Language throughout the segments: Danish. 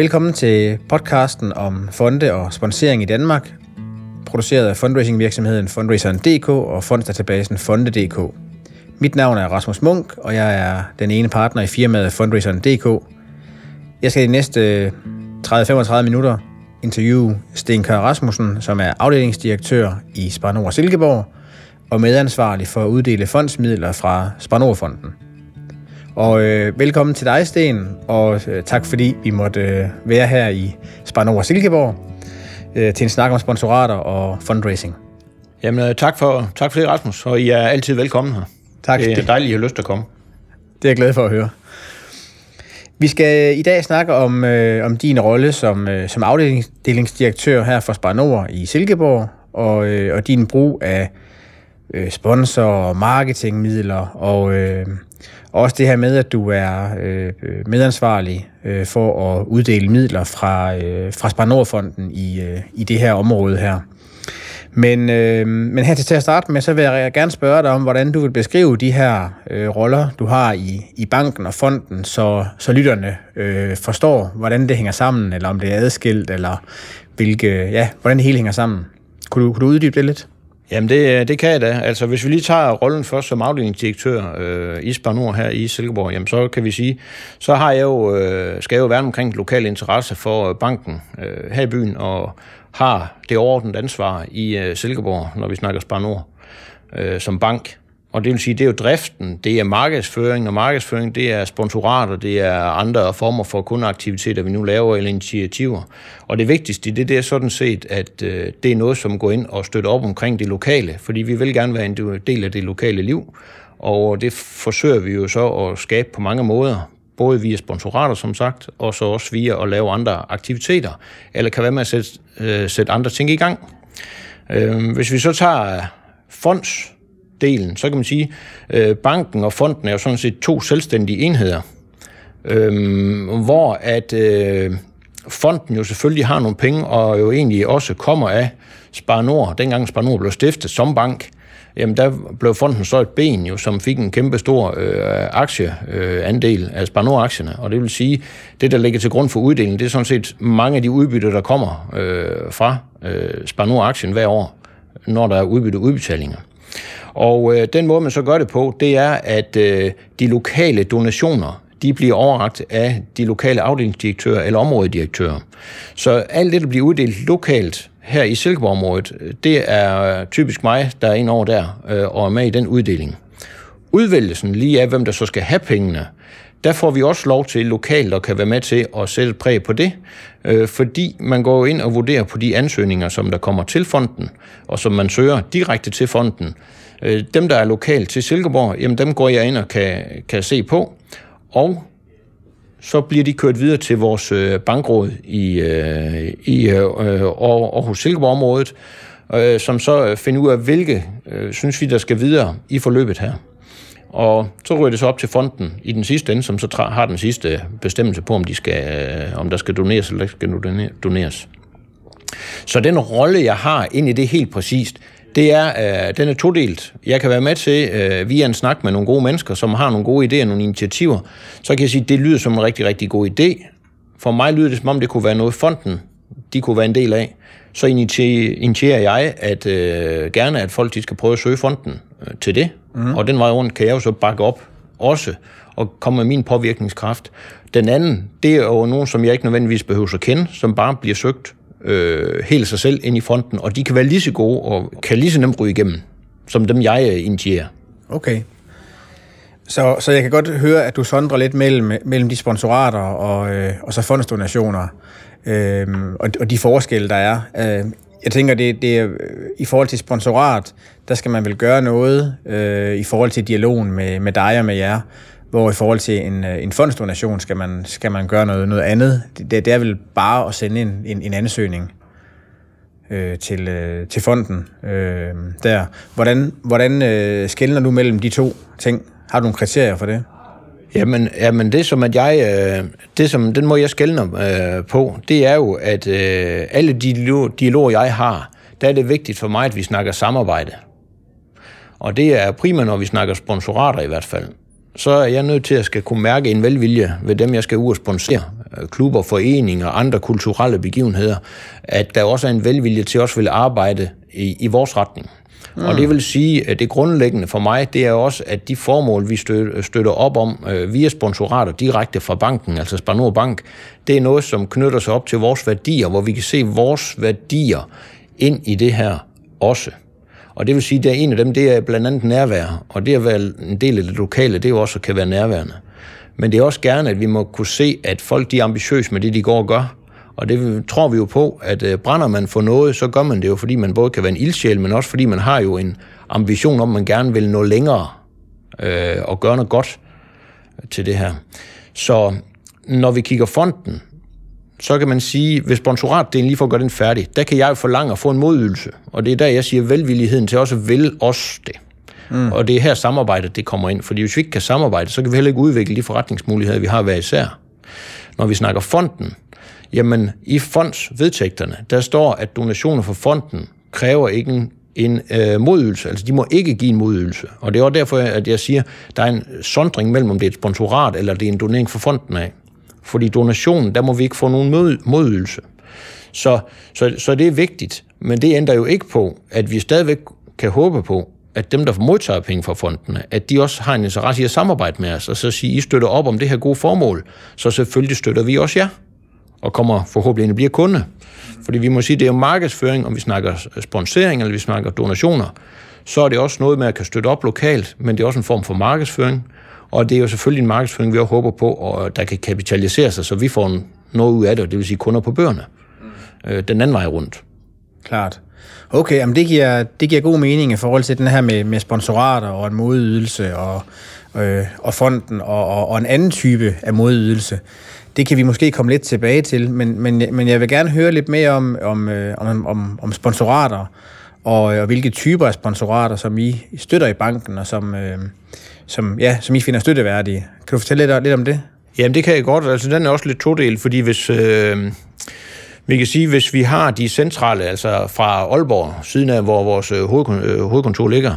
Velkommen til podcasten om fonde og sponsering i Danmark, produceret af fundraisingvirksomheden Fundraiseren.dk og fondsdatabasen Fonde.dk. Mit navn er Rasmus Munk, og jeg er den ene partner i firmaet Fundraiseren.dk. Jeg skal i de næste 30-35 minutter interviewe Sten Kør Rasmussen, som er afdelingsdirektør i Spanor Silkeborg og medansvarlig for at uddele fondsmidler fra Spanor-fonden. Og øh, velkommen til dig, Sten, og øh, tak fordi vi måtte øh, være her i Spanor Silkeborg øh, til en snak om sponsorater og fundraising. Jamen, øh, tak for, tak for det, Rasmus, og I er altid velkommen her. Tak. Det er dejligt, at I har lyst til at komme. Det er jeg glad for at høre. Vi skal i dag snakke om, øh, om din rolle som, øh, som afdelingsdirektør her for Spanor i Silkeborg, og, øh, og din brug af øh, sponsor- og marketingmidler, og øh, også det her med, at du er øh, medansvarlig øh, for at uddele midler fra, øh, fra Sparnordfonden i, øh, i det her område her. Men, øh, men her til at starte med, så vil jeg gerne spørge dig om, hvordan du vil beskrive de her øh, roller, du har i, i banken og fonden, så, så lytterne øh, forstår, hvordan det hænger sammen, eller om det er adskilt, eller hvilke, ja, hvordan det hele hænger sammen. Kunne du, kunne du uddybe det lidt? Jamen, det, det kan jeg da. Altså, hvis vi lige tager rollen først som afdelingsdirektør øh, i Spanor her i Silkeborg, jamen, så kan vi sige, så har jeg jo, øh, skal jeg jo være omkring lokal interesse for øh, banken øh, her i byen, og har det overordnede ansvar i øh, Silkeborg, når vi snakker Spanor, øh, som bank. Og det vil sige, det er jo driften, det er markedsføring, og markedsføring, det er sponsorater, det er andre former for kundeaktiviteter, vi nu laver, eller initiativer. Og det vigtigste det, det er sådan set, at øh, det er noget, som går ind og støtter op omkring det lokale, fordi vi vil gerne være en del af det lokale liv, og det forsøger vi jo så at skabe på mange måder, både via sponsorater, som sagt, og så også via at lave andre aktiviteter, eller kan være med at sætte, øh, sætte andre ting i gang. Øh, hvis vi så tager øh, fonds, delen, så kan man sige, øh, banken og fonden er jo sådan set to selvstændige enheder, øh, hvor at øh, fonden jo selvfølgelig har nogle penge, og jo egentlig også kommer af Spar Nord. Dengang Spar Nord blev stiftet som bank, jamen der blev fonden så et ben, jo, som fik en kæmpe stor øh, aktieandel øh, af Spar Nord-aktierne. Og det vil sige, det der ligger til grund for uddelingen, det er sådan set mange af de udbytter, der kommer øh, fra øh, Spar Nord-aktien hver år, når der er udbytte udbetalinger. Og øh, den måde, man så gør det på, det er, at øh, de lokale donationer, de bliver overragt af de lokale afdelingsdirektører eller områdedirektører. Så alt det, der bliver uddelt lokalt her i Silkeborg-området, det er øh, typisk mig, der er ind over der øh, og er med i den uddeling. Udvælgelsen lige af, hvem der så skal have pengene, der får vi også lov til lokalt at kan være med til at sætte præg på det, øh, fordi man går ind og vurderer på de ansøgninger, som der kommer til fonden, og som man søger direkte til fonden. Øh, dem, der er lokalt til Silkeborg, jamen dem går jeg ind og kan, kan se på, og så bliver de kørt videre til vores øh, bankråd i, øh, i øh, Aarhus Silkeborg-området, øh, som så øh, finder ud af, hvilke øh, synes vi, der skal videre i forløbet her. Og så ryger det så op til fonden i den sidste ende, som så har den sidste bestemmelse på, om, de skal, øh, om der skal doneres eller ikke skal doneres. Så den rolle, jeg har ind i det helt præcist, det er, øh, den er todelt. Jeg kan være med til, øh, via en snak med nogle gode mennesker, som har nogle gode idéer, nogle initiativer, så kan jeg sige, at det lyder som en rigtig, rigtig god idé. For mig lyder det, som om det kunne være noget, fonden de kunne være en del af. Så initierer jeg at øh, gerne, at folk de skal prøve at søge fonden øh, til det. Mm. Og den vej rundt kan jeg jo så bakke op også og komme med min påvirkningskraft. Den anden, det er jo nogen, som jeg ikke nødvendigvis behøver at kende, som bare bliver søgt øh, helt sig selv ind i fronten, og de kan være lige så gode og kan lige så nemt ryge igennem, som dem jeg øh, initierer. Okay. Så, så jeg kan godt høre, at du sondrer lidt mellem, mellem de sponsorater og, øh, og så fondsdonationer, øh, og, og de forskelle, der er. Øh, jeg tænker, det, det er, øh, i forhold til sponsorat, der skal man vel gøre noget øh, i forhold til dialogen med, med dig og med jer. Hvor i forhold til en, øh, en fondsdonation skal man, skal man gøre noget, noget andet. Det, det er vel bare at sende en, en, en ansøgning øh, til, øh, til fonden øh, der. Hvordan, hvordan øh, skældner du mellem de to ting? Har du nogle kriterier for det? Jamen, jamen det som at jeg, øh, det som den må jeg skældner øh, på, det er jo, at øh, alle de dialoger, jeg har, der er det vigtigt for mig, at vi snakker samarbejde. Og det er primært, når vi snakker sponsorater i hvert fald så er jeg nødt til at skal kunne mærke en velvilje ved dem, jeg skal ud og sponsere. klubber, foreninger og andre kulturelle begivenheder, at der også er en velvilje til også vil arbejde i, i vores retning. Mm. Og det vil sige, at det grundlæggende for mig, det er også, at de formål, vi støtter op om øh, via sponsorater direkte fra banken, altså Spanor Bank, det er noget, som knytter sig op til vores værdier, hvor vi kan se vores værdier ind i det her også. Og det vil sige, at en af dem, det er blandt andet nærvær, og det at være en del af det lokale, det er jo også at kan være nærværende. Men det er også gerne, at vi må kunne se, at folk de er ambitiøse med det, de går og gør. Og det tror vi jo på, at øh, brænder man for noget, så gør man det jo, fordi man både kan være en ildsjæl, men også fordi man har jo en ambition om, at man gerne vil nå længere øh, og gøre noget godt til det her. Så når vi kigger fonden, så kan man sige, hvis sponsoratdelen lige får gøre den færdig, der kan jeg forlange at få en modydelse. Og det er der, jeg siger velvilligheden til også vil os det. Mm. Og det er her samarbejdet det kommer ind. Fordi hvis vi ikke kan samarbejde, så kan vi heller ikke udvikle de forretningsmuligheder, vi har hver især. Når vi snakker fonden, jamen i fondsvedtægterne, der står, at donationer fra fonden kræver ikke en, en øh, modydelse. Altså de må ikke give en modydelse. Og det er også derfor, at jeg siger, at der er en sondring mellem, om det er et sponsorat, eller det er en donering fra fonden af. Fordi donationen, der må vi ikke få nogen mod, modydelse. Så, så, så det er vigtigt, men det ændrer jo ikke på, at vi stadigvæk kan håbe på, at dem, der modtager penge fra fondene, at de også har en interesse i at samarbejde med os, og så sige, I støtter op om det her gode formål, så selvfølgelig støtter vi også jer, og kommer forhåbentlig ind og bliver kunde. Fordi vi må sige, det er jo markedsføring, om vi snakker sponsering, eller vi snakker donationer, så er det også noget med at kan støtte op lokalt, men det er også en form for markedsføring, og det er jo selvfølgelig en markedsføring, vi også håber på, og der kan kapitalisere sig, så vi får noget ud af det, det vil sige kunder på bøgerne. Mm. Øh, den anden vej rundt. Klart. Okay, jamen det giver, det giver god mening i forhold til den her med, med sponsorater og en modydelse og, øh, og fonden og, og, og en anden type af modydelse. Det kan vi måske komme lidt tilbage til, men, men, men jeg vil gerne høre lidt mere om, om, øh, om, om, om sponsorater og, og hvilke typer af sponsorater, som I støtter i banken og som, øh, som, ja, som I finder støtteværdige. Kan du fortælle lidt, lidt om det? Jamen det kan jeg godt. Altså den er også lidt todelt, fordi hvis... Øh vi kan sige, hvis vi har de centrale, altså fra Aalborg, siden af hvor vores øh, øh hovedkontor ligger,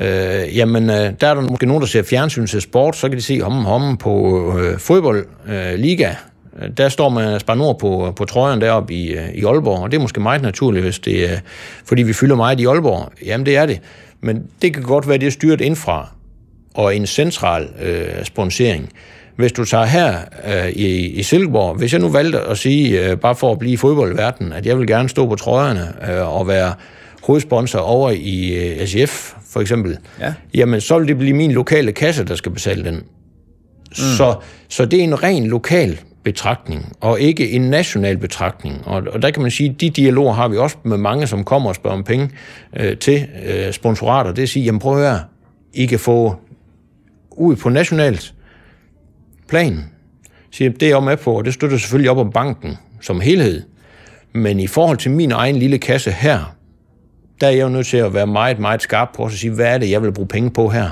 øh, jamen øh, der er der måske nogen, der ser fjernsyn til sport, så kan de se om om på øh, fodboldliga. Øh, der står man altså, Spanor på, på trøjen deroppe i, øh, i Aalborg, og det er måske meget naturligt, hvis det øh, fordi vi fylder meget i Aalborg. Jamen det er det. Men det kan godt være, det er styret indfra, og en central øh, sponsering. Hvis du tager her øh, i, i Silkeborg, hvis jeg nu valgte at sige, øh, bare for at blive i fodboldverdenen, at jeg vil gerne stå på trøjerne øh, og være hovedsponsor over i øh, SIF, for eksempel, ja. jamen så vil det blive min lokale kasse, der skal betale den. Mm. Så, så det er en ren lokal betragtning, og ikke en national betragtning. Og, og der kan man sige, at de dialoger har vi også med mange, som kommer og spørger om penge øh, til øh, sponsorater. Det er at sige, jamen prøv at høre, I kan få ud på nationalt plan. Siger, det er jeg med på, og det støtter selvfølgelig op om banken som helhed. Men i forhold til min egen lille kasse her, der er jeg jo nødt til at være meget, meget skarp på at sige, hvad er det, jeg vil bruge penge på her,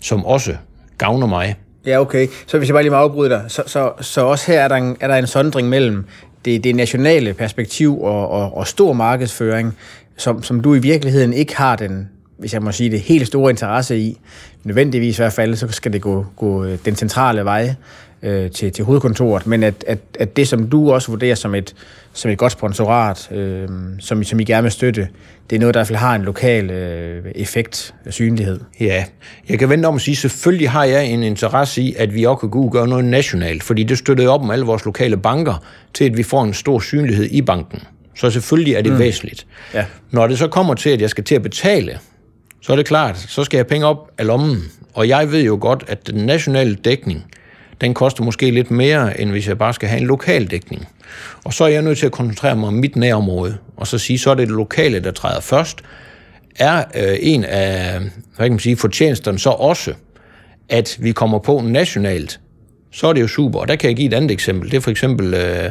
som også gavner mig. Ja, okay. Så hvis jeg bare lige må afbryde dig, så, så, så også her er der en, er der en sondring mellem det, det nationale perspektiv og, og, og stor markedsføring, som, som du i virkeligheden ikke har den, hvis jeg må sige det, helt store interesse i. Nødvendigvis i hvert fald, så skal det gå, gå øh, den centrale vej øh, til, til hovedkontoret, men at, at, at det, som du også vurderer som et, som et godt sponsorat, øh, som, som I gerne vil støtte, det er noget, der i hvert fald har en lokal øh, effekt af synlighed. Ja, jeg kan vente om at sige, selvfølgelig har jeg en interesse i, at vi også kan gå og gøre noget nationalt, fordi det støtter op om alle vores lokale banker, til at vi får en stor synlighed i banken. Så selvfølgelig er det mm. væsentligt. Ja. Når det så kommer til, at jeg skal til at betale, så er det klart, så skal jeg penge op af lommen. Og jeg ved jo godt, at den nationale dækning, den koster måske lidt mere, end hvis jeg bare skal have en lokal dækning. Og så er jeg nødt til at koncentrere mig om mit nærområde, og så sige, så er det det lokale, der træder først. Er øh, en af hvad kan man sige, fortjenesterne så også, at vi kommer på nationalt, så er det jo super. Og der kan jeg give et andet eksempel. Det er for eksempel øh,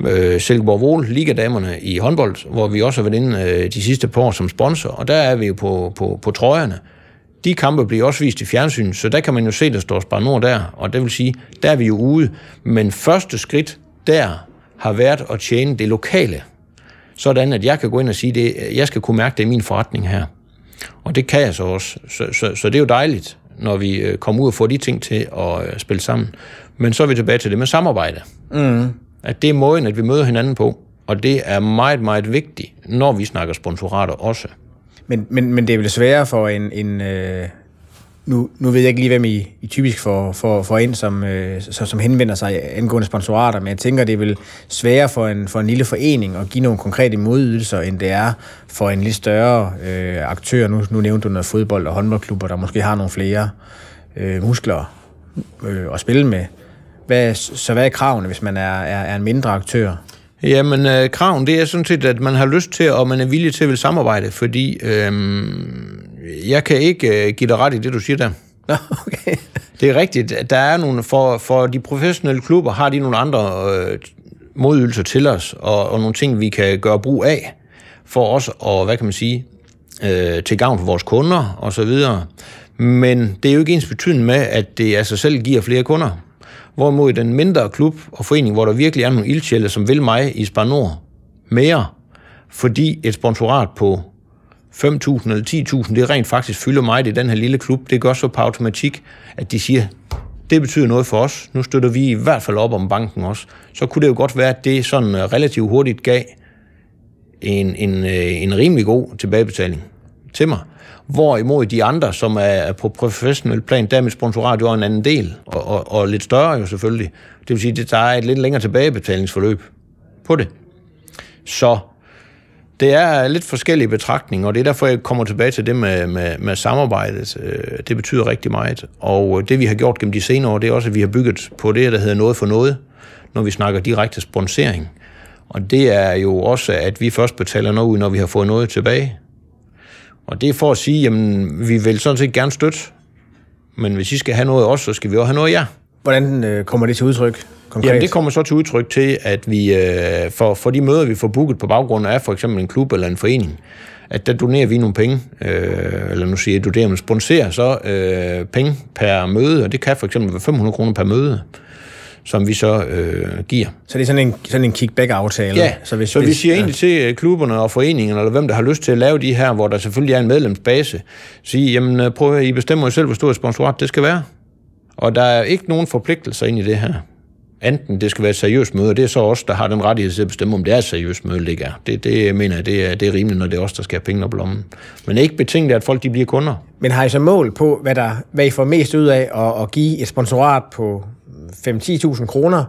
øh, Silkeborg Vol, Ligadamerne i håndbold, hvor vi også har været inde øh, de sidste par år som sponsor, og der er vi jo på, på, på trøjerne. De kampe bliver også vist i fjernsyn, så der kan man jo se, der står Spar Nord der, og det vil sige, der er vi jo ude. Men første skridt der har været at tjene det lokale, sådan at jeg kan gå ind og sige, det, jeg skal kunne mærke, det er min forretning her. Og det kan jeg så også. Så, så, så det er jo dejligt, når vi øh, kommer ud og får de ting til at øh, spille sammen. Men så er vi tilbage til det med samarbejde. Mm. At det er måden, at vi møder hinanden på. Og det er meget, meget vigtigt, når vi snakker sponsorater også. Men, men, men det er vel sværere for en, en øh, nu, nu ved jeg ikke lige, hvem I, I typisk får, får, får ind, som, øh, som, som henvender sig angående sponsorater, men jeg tænker, det er vel sværere for en, for en lille forening at give nogle konkrete modydelser, end det er for en lidt større øh, aktør. Nu, nu nævnte du noget fodbold og håndboldklubber, der måske har nogle flere øh, muskler øh, at spille med. Hvad, så hvad er kravene, hvis man er, er, er en mindre aktør? Jamen, øh, kraven, det er sådan set, at man har lyst til, og man er villig til at vil samarbejde, fordi øh, jeg kan ikke øh, give dig ret i det, du siger der. Okay. Det er rigtigt. Der er nogle, for, for de professionelle klubber har de nogle andre øh, modydelser til os, og, og nogle ting, vi kan gøre brug af, for os og hvad kan man sige, øh, til gavn for vores kunder og så videre. Men det er jo ikke ens betydende med, at det af sig selv giver flere kunder. Hvorimod den mindre klub og forening, hvor der virkelig er nogle ildsjæle, som vil mig i Spar Nord mere, fordi et sponsorat på 5.000 eller 10.000, det rent faktisk fylder mig i den her lille klub. Det gør så på automatik, at de siger, det betyder noget for os. Nu støtter vi i hvert fald op om banken også. Så kunne det jo godt være, at det sådan øh, relativt hurtigt gav en, en, øh, en rimelig god tilbagebetaling til mig. Hvorimod de andre, som er på professionel plan, der med sponsorat jo en anden del, og, og, og lidt større jo selvfølgelig. Det vil sige, at der er et lidt længere tilbagebetalingsforløb på det. Så det er lidt forskellige betragtninger, og det er derfor, jeg kommer tilbage til det med, med, med samarbejdet. Øh, det betyder rigtig meget. Og det, vi har gjort gennem de senere år, det er også, at vi har bygget på det, der hedder noget for noget, når vi snakker direkte sponsering. Og det er jo også, at vi først betaler noget ud, når vi har fået noget tilbage. Og det er for at sige, jamen, vi vil sådan set gerne støtte, men hvis I skal have noget også, så skal vi også have noget af jer. Hvordan øh, kommer det til udtryk? Konkret? Jamen, det kommer så til udtryk til, at vi øh, for, for de møder, vi får booket på baggrund af for eksempel en klub eller en forening, at der donerer vi nogle penge, øh, eller nu siger jeg, donerer, men sponsorer så øh, penge per møde, og det kan for eksempel være 500 kroner per møde som vi så øh, giver. Så det er sådan en, sådan en kickback-aftale? Ja, så, hvis, så vi siger ja. egentlig til øh, klubberne og foreningerne, eller hvem der har lyst til at lave de her, hvor der selvfølgelig er en medlemsbase, sige, jamen øh, prøv at I bestemmer jo selv, hvor stort sponsorat det skal være. Og der er ikke nogen forpligtelser ind i det her. Enten det skal være et seriøst møde, og det er så os, der har den rettighed til at bestemme, om det er et seriøst møde, det ikke er. Det, det mener jeg, det er, det er rimeligt, når det er os, der skal have penge op lommen. Men ikke betinget, at folk de bliver kunder. Men har I så mål på, hvad, der, hvad I får mest ud af at, at give et sponsorat på 5-10.000 kroner,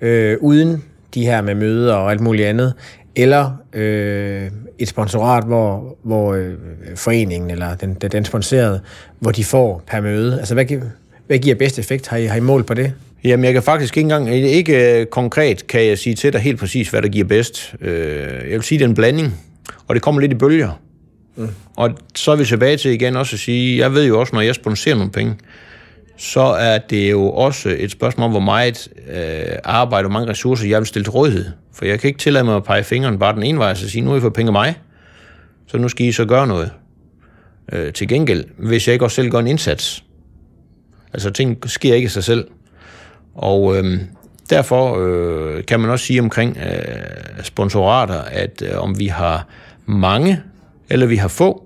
øh, uden de her med møder og alt muligt andet, eller øh, et sponsorat, hvor, hvor øh, foreningen eller den, den sponsorerede, hvor de får per møde. Altså, hvad, hvad giver bedst effekt? Har I, har I mål på det? Jamen, jeg kan faktisk ikke engang, ikke øh, konkret kan jeg sige til dig helt præcis, hvad der giver bedst. Øh, jeg vil sige, det er en blanding, og det kommer lidt i bølger. Mm. Og så er vi tilbage til igen også at sige, jeg ved jo også, når jeg sponsorerer nogle penge, så er det jo også et spørgsmål om, hvor meget øh, arbejde og mange ressourcer jeg vil stille til rådighed. For jeg kan ikke tillade mig at pege fingeren bare den ene vej og sige, nu har I fået penge af mig, så nu skal I så gøre noget. Øh, til gengæld, hvis jeg ikke også selv gør en indsats. Altså ting sker ikke af sig selv. Og øh, derfor øh, kan man også sige omkring øh, sponsorater, at øh, om vi har mange eller vi har få,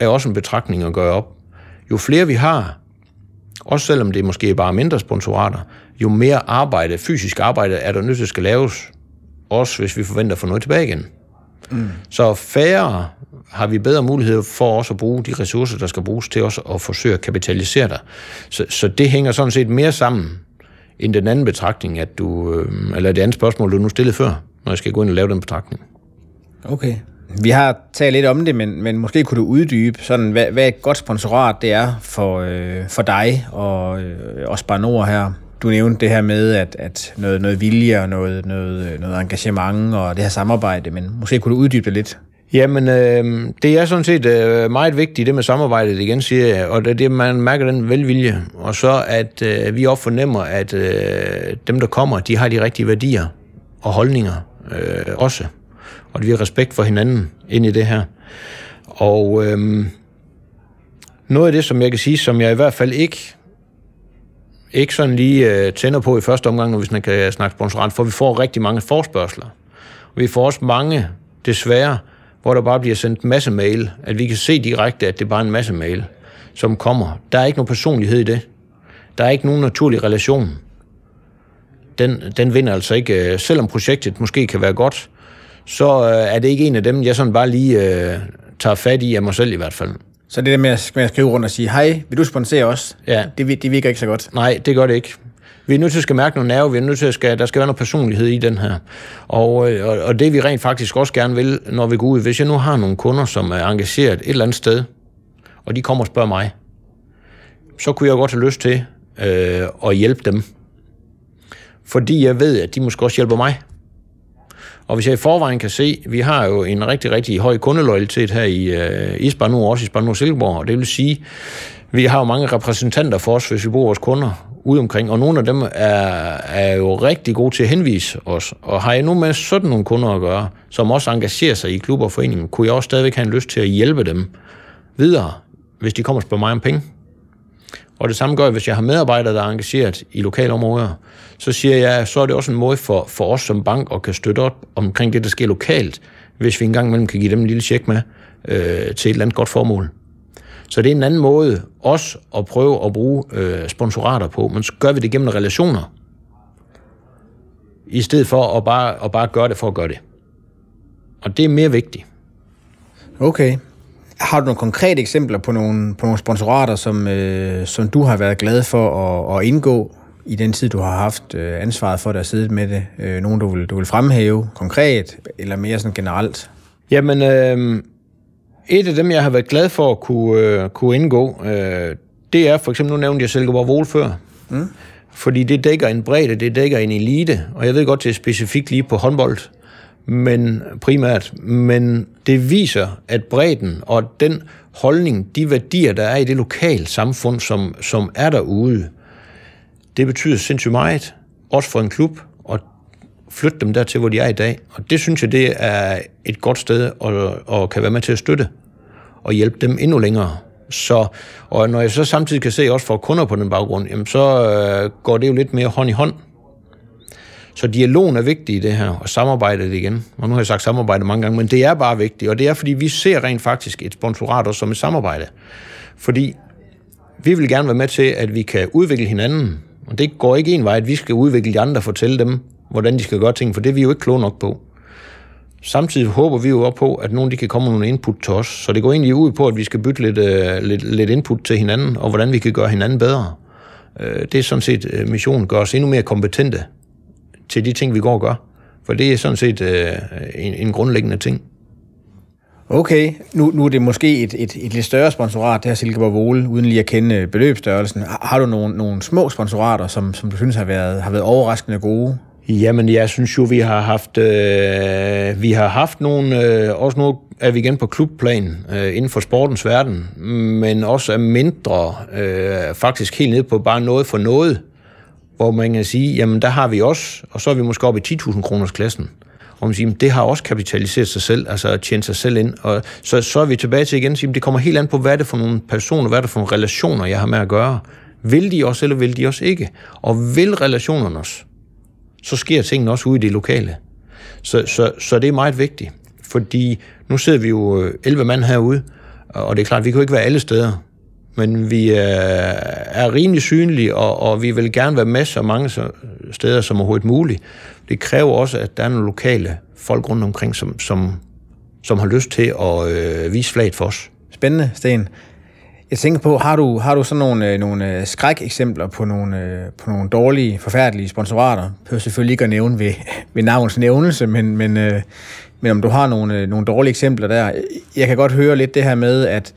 er også en betragtning at gøre op. Jo flere vi har, også selvom det måske bare mindre sponsorater, jo mere arbejde, fysisk arbejde, er der nødt til at skal laves, også hvis vi forventer at få noget tilbage igen. Mm. Så færre har vi bedre mulighed for også at bruge de ressourcer, der skal bruges til også at forsøge at kapitalisere dig. Så, så det hænger sådan set mere sammen end den anden betragtning, at du, øh, eller det andet spørgsmål, du nu stillede før, når jeg skal gå ind og lave den betragtning. Okay. Vi har talt lidt om det, men, men måske kunne du uddybe, sådan, hvad, hvad et godt sponsorat det er for, øh, for dig og øh, også bare Nord her. Du nævnte det her med, at, at noget, noget vilje og noget, noget, øh, noget engagement og det her samarbejde, men måske kunne du uddybe det lidt? Jamen, øh, det er sådan set øh, meget vigtigt, det med samarbejdet igen, siger jeg, og det er det, man mærker den velvilje, og så at øh, vi også fornemmer, at øh, dem, der kommer, de har de rigtige værdier og holdninger øh, også og at vi har respekt for hinanden ind i det her. Og øhm, noget af det, som jeg kan sige, som jeg i hvert fald ikke ikke sådan lige øh, tænder på i første omgang, når vi kan øh, snakke sponsorat, for vi får rigtig mange forspørgseler. Og vi får også mange, desværre, hvor der bare bliver sendt en masse mail, at vi kan se direkte, at det er bare en masse mail, som kommer. Der er ikke nogen personlighed i det. Der er ikke nogen naturlig relation. den, den vinder altså ikke. Øh, selvom projektet måske kan være godt, så øh, er det ikke en af dem, jeg sådan bare lige øh, tager fat i af mig selv i hvert fald. Så det der med at, med at skrive rundt og sige, hej, vil du sponsere os? Ja. Det, det virker ikke så godt. Nej, det gør det ikke. Vi er nødt til at skal mærke noget nerve, vi er nødt til at skal, der skal være noget personlighed i den her. Og, øh, og, og det vi rent faktisk også gerne vil, når vi går ud, hvis jeg nu har nogle kunder, som er engageret et eller andet sted, og de kommer og spørger mig, så kunne jeg godt have lyst til øh, at hjælpe dem. Fordi jeg ved, at de måske også hjælper mig. Og hvis jeg i forvejen kan se, vi har jo en rigtig, rigtig høj kundeloyalitet her i, øh, i Spanor, også i Spanor Silkeborg, og det vil sige, vi har jo mange repræsentanter for os, hvis vi bruger vores kunder ude omkring, og nogle af dem er, er jo rigtig gode til at henvise os. Og har jeg nu med sådan nogle kunder at gøre, som også engagerer sig i klubber og foreninger, kunne jeg også stadigvæk have en lyst til at hjælpe dem videre, hvis de kommer og spørger mig om penge. Og det samme gør jeg, hvis jeg har medarbejdere, der er engageret i lokalområder. Så siger jeg, så er det også en måde for, for os som bank at kan støtte op omkring det, der sker lokalt, hvis vi engang imellem kan give dem en lille tjek med øh, til et eller andet godt formål. Så det er en anden måde også at prøve at bruge øh, sponsorater på, men så gør vi det gennem relationer, i stedet for at bare, at bare gøre det for at gøre det. Og det er mere vigtigt. Okay. Har du nogle konkrete eksempler på nogle, på nogle sponsorater, som, øh, som du har været glad for at, at indgå i den tid, du har haft øh, ansvaret for at at sidde med det? Øh, nogen, du vil, du vil fremhæve konkret, eller mere sådan generelt? Jamen, øh, et af dem, jeg har været glad for at kunne, øh, kunne indgå, øh, det er for eksempel, nu nævnte jeg Silkeborg Vol før. Mm. Fordi det dækker en bredde, det dækker en elite, og jeg ved godt, det er specifikt lige på håndbold, men primært, men det viser, at bredden og den holdning, de værdier, der er i det lokale samfund, som, som er derude, det betyder sindssygt meget, også for en klub, og flytte dem dertil, hvor de er i dag. Og det synes jeg, det er et godt sted at, at kan være med til at støtte og hjælpe dem endnu længere. Så, og når jeg så samtidig kan se også for kunder på den baggrund, jamen så øh, går det jo lidt mere hånd i hånd. Så dialogen er vigtig i det her, og samarbejdet igen. Og nu har jeg sagt samarbejde mange gange, men det er bare vigtigt, og det er, fordi vi ser rent faktisk et sponsorat også som et samarbejde. Fordi vi vil gerne være med til, at vi kan udvikle hinanden, og det går ikke en vej, at vi skal udvikle de andre og fortælle dem, hvordan de skal gøre ting, for det er vi jo ikke kloge nok på. Samtidig håber vi jo også på, at nogen de kan komme med nogle input til os. Så det går egentlig ud på, at vi skal bytte lidt, uh, lidt, lidt input til hinanden, og hvordan vi kan gøre hinanden bedre. Uh, det er sådan set uh, missionen, gør os endnu mere kompetente til de ting, vi går og gør. For det er sådan set uh, en, en grundlæggende ting. Okay, nu, nu er det måske et, et, et lidt større sponsorat, det her Silkeborg Vole, uden lige at kende beløbsstørrelsen. Har du nogle, nogle små sponsorater, som, som du synes har været, har været overraskende gode? Jamen, jeg synes jo, vi har haft, øh, vi har haft nogle, øh, også nu er vi igen på klubplan øh, inden for sportens verden, men også er mindre, øh, faktisk helt ned på bare noget for noget, hvor man kan sige, jamen der har vi også, og så er vi måske oppe i 10.000 kroners klassen. Og man siger, det har også kapitaliseret sig selv, altså tjent sig selv ind. Og så, så er vi tilbage til igen, at det kommer helt an på, hvad er det for nogle personer, hvad er det for nogle relationer, jeg har med at gøre. Vil de også, eller vil de også ikke? Og vil relationerne også? så sker tingene også ude i det lokale. Så, så, så det er meget vigtigt, fordi nu sidder vi jo øh, 11 mand herude, og det er klart, vi kan jo ikke være alle steder, men vi øh, er rimelig synlige, og, og vi vil gerne være med så mange steder som overhovedet muligt. Det kræver også, at der er nogle lokale folk rundt omkring, som, som, som har lyst til at øh, vise flaget for os. Spændende, Sten. Jeg tænker på, har du, har du sådan nogle, øh, nogle øh, skræk-eksempler på nogle, øh, på nogle dårlige, forfærdelige sponsorater? Jeg selvfølgelig ikke at nævne ved, ved navns nævnelse, men, men, men om du har nogle, nogle dårlige eksempler der. Jeg kan godt høre lidt det her med, at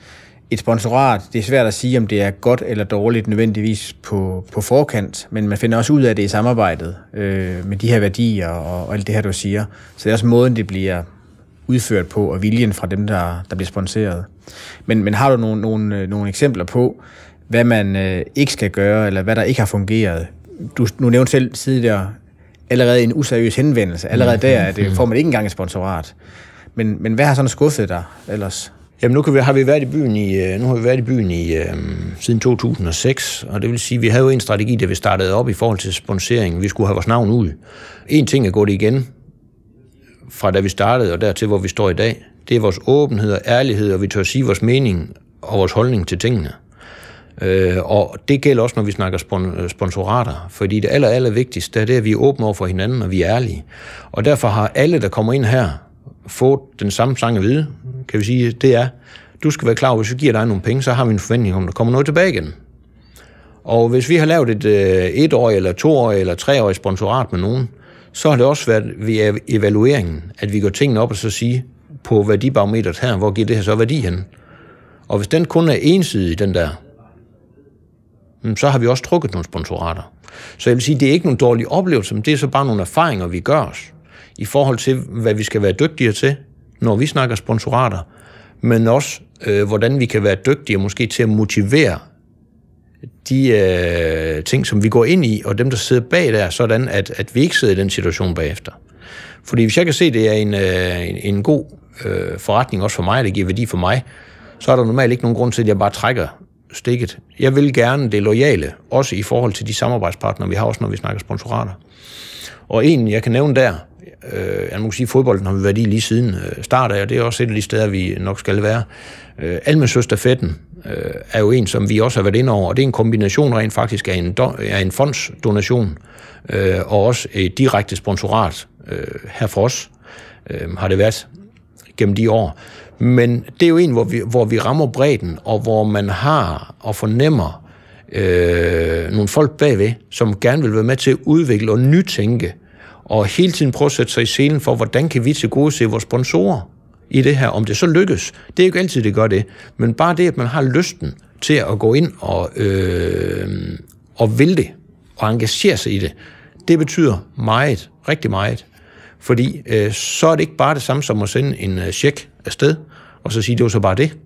et sponsorat, det er svært at sige, om det er godt eller dårligt nødvendigvis på, på forkant, men man finder også ud af det i samarbejdet øh, med de her værdier og, og alt det her, du siger. Så det er også måden, det bliver udført på, og viljen fra dem, der, der bliver sponsoreret. Men, men har du nogle, nogle, nogle eksempler på, hvad man øh, ikke skal gøre, eller hvad der ikke har fungeret? Du, nu nævnte selv tidligere, allerede en useriøs henvendelse. Allerede mm. der det, får man ikke engang et sponsorat. Men, men hvad har sådan skuffet dig ellers? Jamen nu kan vi, har vi været i byen i, øh, nu har vi været i byen i, øh, siden 2006, og det vil sige, at vi havde jo en strategi, da vi startede op i forhold til sponsering. Vi skulle have vores navn ud. En ting er gået igen, fra da vi startede og dertil, hvor vi står i dag, det er vores åbenhed og ærlighed, og vi tør sige vores mening og vores holdning til tingene. Øh, og det gælder også, når vi snakker øh, sponsorater, fordi det aller, aller vigtigste er det, at vi er åbne over for hinanden, og vi er ærlige. Og derfor har alle, der kommer ind her, fået den samme sang at vide, kan vi sige, det er, du skal være klar over, hvis vi giver dig nogle penge, så har vi en forventning om, at der kommer noget tilbage igen. Og hvis vi har lavet et øh, etårigt, eller toårigt, eller treårigt sponsorat med nogen, så har det også været ved evalueringen, at vi går tingene op og så sige, på værdibarometret her, hvor giver det her så værdi hen? Og hvis den kun er ensidig, den der, mm, så har vi også trukket nogle sponsorater. Så jeg vil sige, det er ikke nogen dårlige oplevelser, men det er så bare nogle erfaringer, vi gør os, i forhold til, hvad vi skal være dygtigere til, når vi snakker sponsorater, men også, øh, hvordan vi kan være dygtige måske til at motivere de øh, ting, som vi går ind i, og dem, der sidder bag der, sådan at, at vi ikke sidder i den situation bagefter. Fordi hvis jeg kan se, at det er en, øh, en, en god øh, forretning også for mig, det giver værdi for mig, så er der normalt ikke nogen grund til, at jeg bare trækker stikket. Jeg vil gerne det lojale, også i forhold til de samarbejdspartnere, vi har også, når vi snakker sponsorater. Og en, jeg kan nævne der, øh, jeg må sige, fodbolden har vi været i lige siden øh, start af, og det er også et af de steder, vi nok skal være. Øh, Almesøsterfetten øh, er jo en, som vi også har været inde over, og det er en kombination rent faktisk af en, do, af en fondsdonation øh, og også et direkte sponsorat øh, her for os, øh, har det været gennem de år. Men det er jo en, hvor vi, hvor vi rammer bredden, og hvor man har og fornemmer øh, nogle folk bagved, som gerne vil være med til at udvikle og nytænke, og hele tiden prøve at sætte sig i scenen for, hvordan kan vi til gode se vores sponsorer i det her. Om det så lykkes, det er jo ikke altid, det gør det, men bare det, at man har lysten til at gå ind og, øh, og vil det, og engagere sig i det, det betyder meget, rigtig meget. Fordi øh, så er det ikke bare det samme som at sende en øh, check afsted, og så sige, det var så bare det.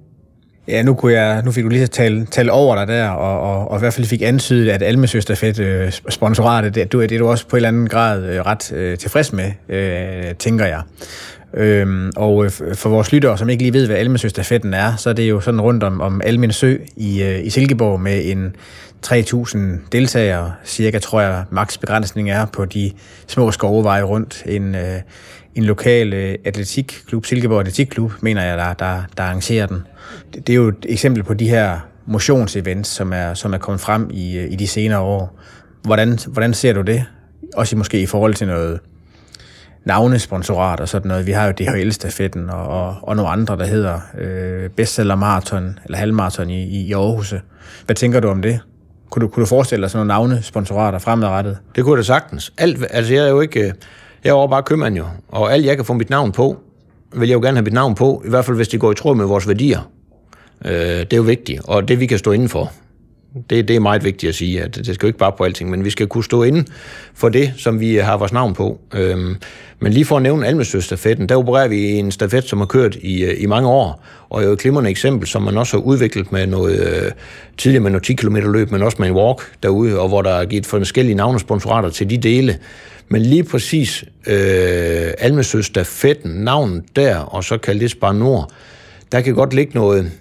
Ja, nu, kunne jeg, nu fik du lige tale, tale over dig der, og, og, og i hvert fald fik antydet, at Almesøsterfedt øh, sponsoratet, det, det er du også på en eller anden grad øh, ret øh, tilfreds med, øh, tænker jeg. Øhm, og øh, for vores lyttere, som ikke lige ved, hvad Almesøsterfetten er, så er det jo sådan rundt om, om Almen Sø i, øh, i Silkeborg med en 3.000 deltagere, cirka tror jeg, maks begrænsning er på de små skoveveje rundt. En, øh, en lokal øh, atletikklub, Silkeborg Atletikklub, mener jeg, der, der, der arrangerer den. Det, er jo et eksempel på de her motionsevents, som er, som er kommet frem i, øh, i de senere år. Hvordan, hvordan ser du det? Også måske i forhold til noget navnesponsorat og sådan noget. Vi har jo DHL-stafetten og, og, og nogle andre, der hedder øh, bestseller maraton eller halvmaraton i, i Aarhus. Hvad tænker du om det? Kunne du, kunne du forestille dig sådan nogle navnesponsorater fremadrettet? Det kunne jeg da sagtens. Alt, altså jeg er jo ikke... Øh, jeg er bare købmand jo, og alt jeg kan få mit navn på, vil jeg jo gerne have mit navn på, i hvert fald hvis det går i tråd med vores værdier. Øh, det er jo vigtigt, og det vi kan stå inden for. Det, det er meget vigtigt at sige, at det skal jo ikke bare på alting, men vi skal kunne stå inden for det, som vi har vores navn på. Øhm, men lige for at nævne Almesø-stafetten, der opererer vi i en stafet, som har kørt i, øh, i mange år, og er jo et glimrende eksempel, som man også har udviklet med noget, øh, tidligere med noget 10 km løb, men også med en walk derude, og hvor der er givet forskellige navnesponsorater til de dele. Men lige præcis øh, Almesøs stafetten, navnet der, og så kaldes det Spar Nord, der kan godt ligge noget,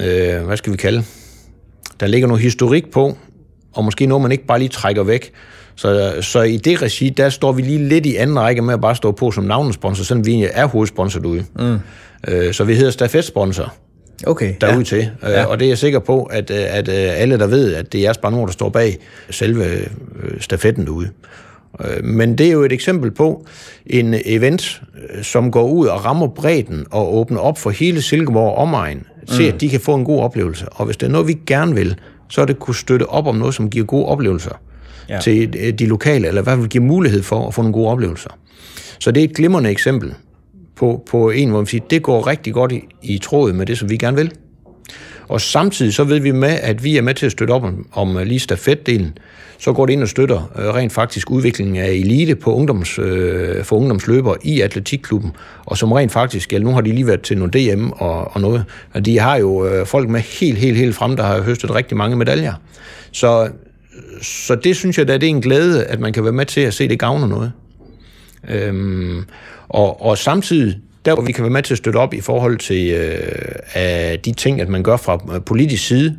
øh, hvad skal vi kalde, der ligger noget historik på, og måske noget, man ikke bare lige trækker væk. Så, så i det regi, der står vi lige lidt i anden række med at bare stå på som navnesponsor, selvom vi er hovedsponsor derude. Mm. Øh, så vi hedder stafetsponsor okay, derude ja. til. Øh, ja. Og det er jeg sikker på, at, at, at alle, der ved, at det er Spar Nord, der står bag selve stafetten derude. Øh, men det er jo et eksempel på en event, øh, som går ud og rammer bredden og åbner op for hele Silkeborg omegn, til mm. at de kan få en god oplevelse. Og hvis det er noget, vi gerne vil, så er det kunne støtte op om noget, som giver gode oplevelser ja. til øh, de lokale, eller hvad vil give mulighed for at få nogle gode oplevelser. Så det er et glimrende eksempel på, på en, hvor man siger, det går rigtig godt i, i tråd med det, som vi gerne vil. Og samtidig så ved vi med, at vi er med til at støtte op om, om øh, lige stafetdelen, så går det ind og støtter øh, rent faktisk udviklingen af elite på ungdoms, øh, for ungdomsløbere i atletikklubben, og som rent faktisk, ja, nu har de lige været til nogle DM og, og noget, og de har jo øh, folk med helt, helt, helt frem, der har høstet rigtig mange medaljer. Så, så det synes jeg da, det er en glæde, at man kan være med til at se, det gavner noget. Øhm, og, og samtidig, der hvor vi kan være med til at støtte op i forhold til øh, af de ting, at man gør fra politisk side